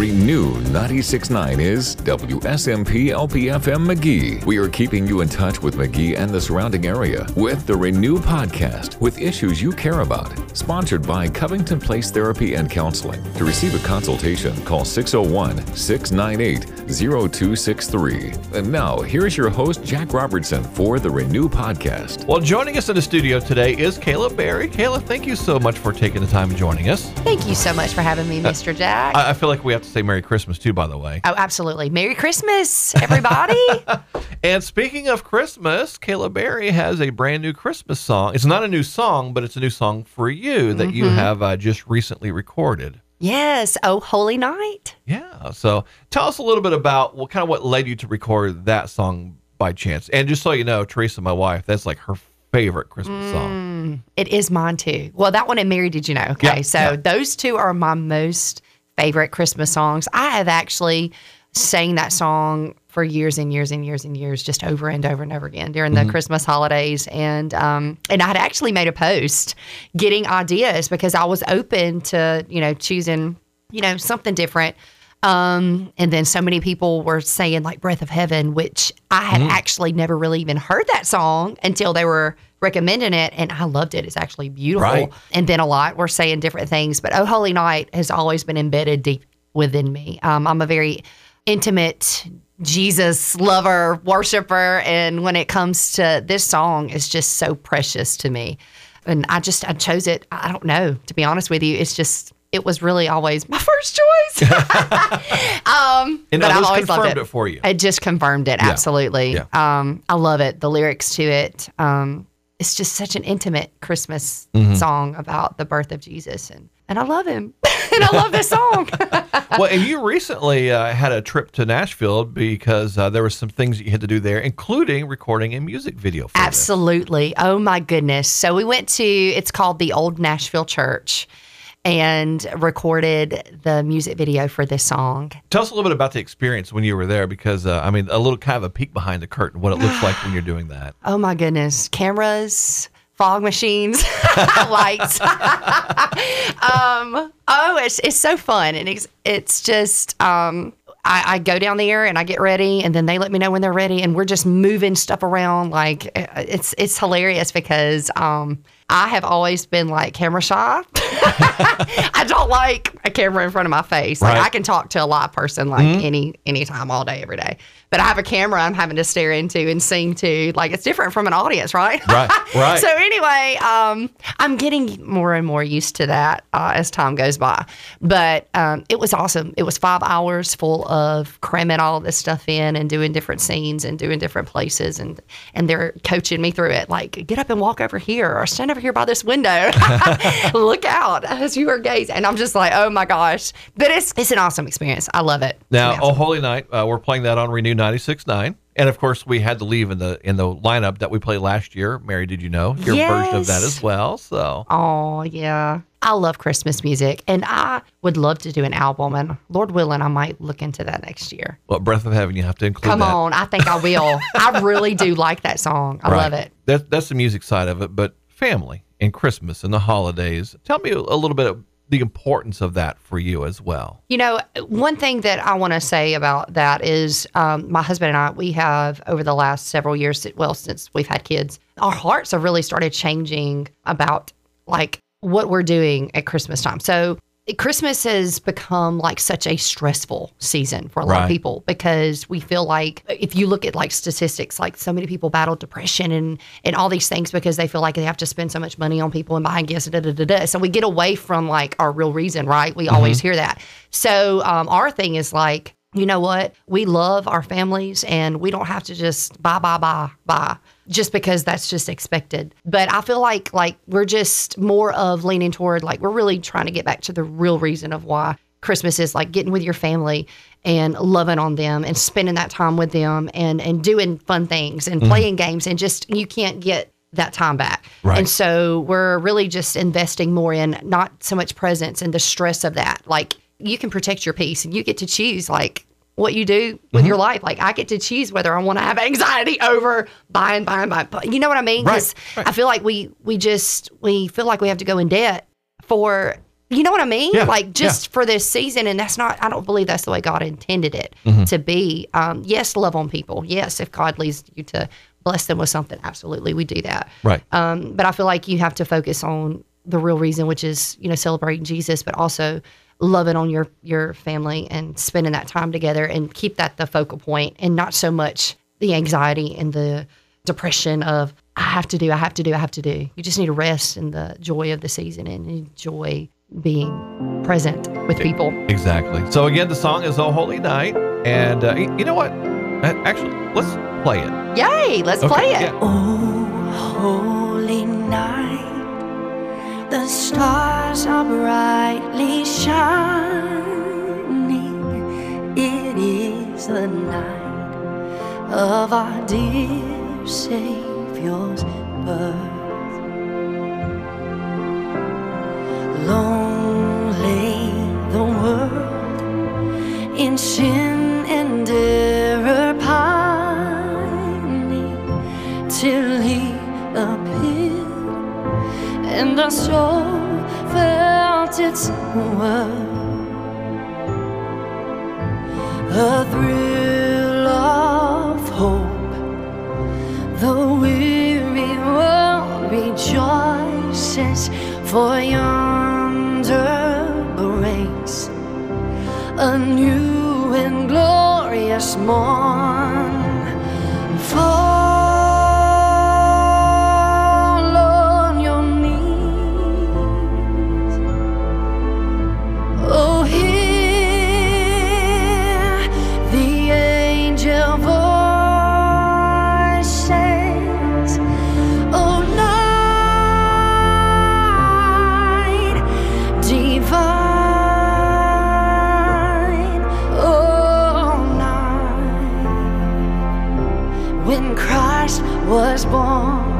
Renew 96.9 is WSMP LPFM Magee. We are keeping you in touch with Magee and the surrounding area with the Renew podcast with issues you care about. Sponsored by Covington Place Therapy and Counseling. To receive a consultation, call 601 698 0263. And now, here's your host, Jack Robertson, for the Renew podcast. Well, joining us in the studio today is Kayla Berry. Kayla, thank you so much for taking the time and joining us. Thank you so much for having me, uh, Mr. Jack. I, I feel like we have to say Merry Christmas too, by the way. oh, absolutely. Merry Christmas, everybody. And speaking of Christmas, Kayla Berry has a brand new Christmas song. It's not a new song, but it's a new song for you that you have uh, just recently recorded. yes. Oh, holy night. Yeah. So tell us a little bit about what kind of what led you to record that song by chance. And just so you know, Teresa, my wife, that's like her favorite Christmas song. It is mine too. Well, that one and Mary, did you know? Okay. Yeah, so yeah. those two are my most favorite Christmas songs. I have actually sang that song for years and years and years and years, just over and over and over again during Mm-hmm. the Christmas holidays. And um, and I had actually made a post getting ideas because I was open to, you know, choosing, you know, something different. Um, and then so many people were saying like Breath of Heaven, which I had Mm. actually never really even heard that song until they were recommending it. And I loved it. It's actually beautiful. Right. And then a lot were saying different things. But Oh Holy Night has always been embedded deep within me. Um, I'm a very intimate Jesus lover, worshiper. And when it comes to this song, it's just so precious to me. And I just, I chose it. I don't know, to be honest with you. It's just, it was really always my first choice. um, And but I've always loved it. it for you. It just confirmed it. Absolutely. Yeah. Um, I love it. The lyrics to it. Um, it's just such an intimate Christmas Mm-hmm. song about the birth of Jesus, and and I love him, and I love this song. well, and you recently uh, had a trip to Nashville because uh, there were some things that you had to do there, including recording a music video for this. Absolutely. Oh my goodness. So we went to. It's called the Old Nashville Church. And recorded the music video for this song. Tell us a little bit about the experience when you were there because, uh, I mean, a little kind of a peek behind the curtain, what it looks like when you're doing that. Oh my goodness. Cameras, fog machines, lights. um, oh, it's, it's so fun. And it's, it's just, um, I, I go down there and I get ready and then they let me know when they're ready and we're just moving stuff around. Like uh, it's, it's hilarious because, um, I have always been like camera shy. I don't like a camera in front of my face. Like Right. I can talk to a live person like any any time, all day, every day. But I have a camera I'm having to stare into and sing to. Like it's different from an audience, right? Right, right. so anyway, um, I'm getting more and more used to that uh, as time goes by. But um, it was awesome. It was five hours full of cramming all this stuff in and doing different scenes and doing different places, and and they're coaching me through it. Like get up and walk over here, or stand over here by this window. Look out as you are gazing, and I'm just like, oh my gosh! But it's it's an awesome experience. I love it. Now, awesome. Oh Holy Night, uh, we're playing that on Renew 96.9. And of course, we had to leave in the in the lineup that we played last year. Mary, did you know your version of that as well? So Oh, yeah. I love Christmas music and I would love to do an album and Lord willing I might look into that next year. Well, Breath of Heaven, you have to include Come that. on, I think I will. I really do like that song. I love it. That, that's the music side of it, but family and Christmas and the holidays. Tell me a, little bit of the importance of that for you as well. You know, one thing that I want to say about that is um, my husband and I, we have over the last several years, well, since we've had kids, our hearts have really started changing about like what we're doing at Christmas time. So Christmas has become like such a stressful season for a lot Right. of people because we feel like if you look at like statistics, like so many people battle depression and and all these things because they feel like they have to spend so much money on people and buying gifts. Da, da, da, da. So we get away from like our real reason, right? We always hear that. So um, our thing is like, you know what? We love our families and we don't have to just buy, buy, buy, buy just because that's just expected. But I feel like like we're just more of leaning toward like we're really trying to get back to the real reason of why Christmas is like getting with your family and loving on them and spending that time with them and and doing fun things and mm-hmm. playing games and just you can't get that time back. Right. And so we're really just investing more in not so much presence and the stress of that. Like you can protect your peace and you get to choose like what you do with Mm-hmm. your life. Like I get to choose whether I want to have anxiety over buying, buying, buying. You know what I mean? Right, 'Cause I feel like we we just we feel like we have to go in debt for You know what I mean? Yeah, like yeah. just for this season, and that's not. I don't believe that's the way God intended it Mm-hmm. to be. Um, yes, love on people. Yes, if God leads you to bless them with something, absolutely, we do that. Right. Um, but I feel like you have to focus on the real reason, which is you know celebrating Jesus, but also loving on your your family and spending that time together, and keep that the focal point, and not so much the anxiety and the depression of I have to do, I have to do, I have to do. You just need to rest in the joy of the season and enjoy being present with people. Exactly. So again, the song is "Oh Holy Night," and uh, you know what? Uh, Actually, let's play it. Yay! Let's Okay, play it. yeah. Oh, holy night, the stars are brightly shining. It is the night of our dear Savior's birth. Long lay the world in sin soul felt. A thrill of hope, the weary world rejoices, for yonder breaks a new and glorious morn. Fall when Christ was born.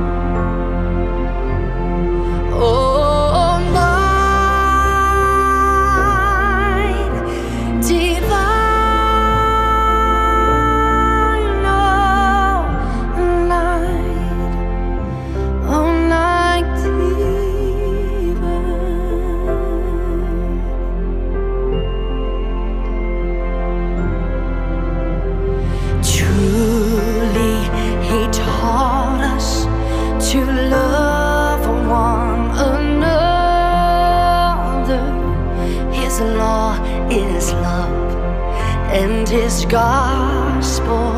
Love, and His gospel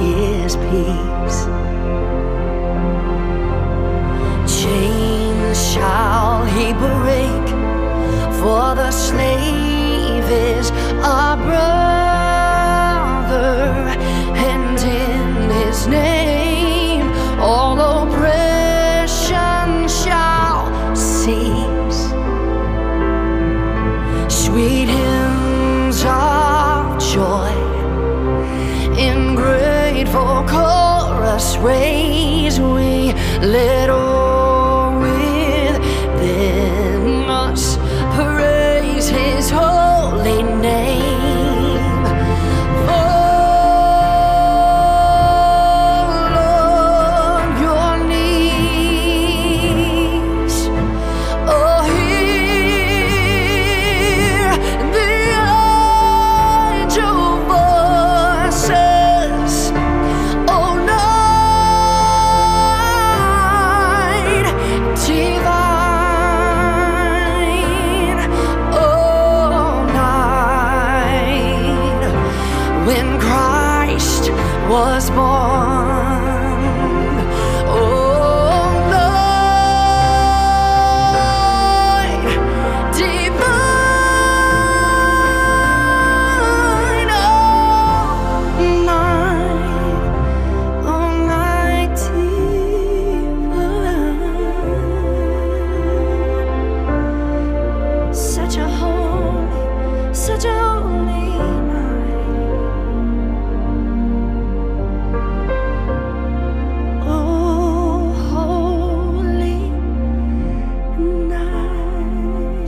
is peace. Chains shall He break, for the slave is our brother, and in His name chorus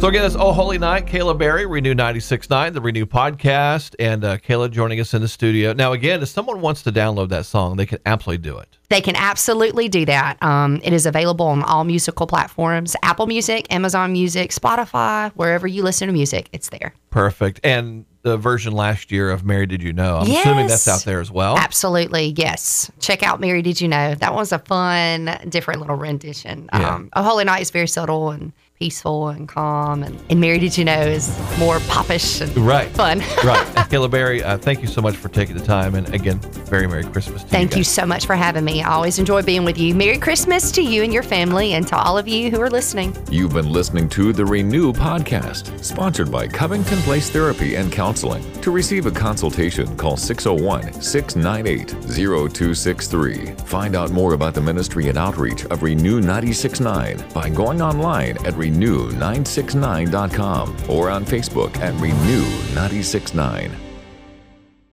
So again, it's Oh Holy Night, Kayla Berry, Renew 96.9, the Renew podcast, and uh, Kayla joining us in the studio. Now, again, if someone wants to download that song, they can absolutely do it. They can absolutely do that. Um, it is available on all musical platforms Apple Music, Amazon Music, Spotify, wherever you listen to music, it's there. Perfect. And the version last year of Mary Did You Know, I'm assuming that's out there as well. Absolutely, yes. Check out Mary Did You Know? That was a fun, different little rendition. Yeah. Um, a Holy Night is very subtle and peaceful and calm, and, and Mary Did You Know is more popish and Right. fun. right. Kayla Berry, uh, thank you so much for taking the time. And again, very Merry Christmas to Thank you guys. so much for having me. I always enjoy being with you. Merry Christmas to you and your family, and to all of you who are listening. You've been listening to the Renew podcast, sponsored by Covington Place Therapy and Counseling. To receive a consultation, call 601 698 0263. Find out more about the ministry and outreach of Renew 969 by going online at renew969.com or on Facebook at Renew 969.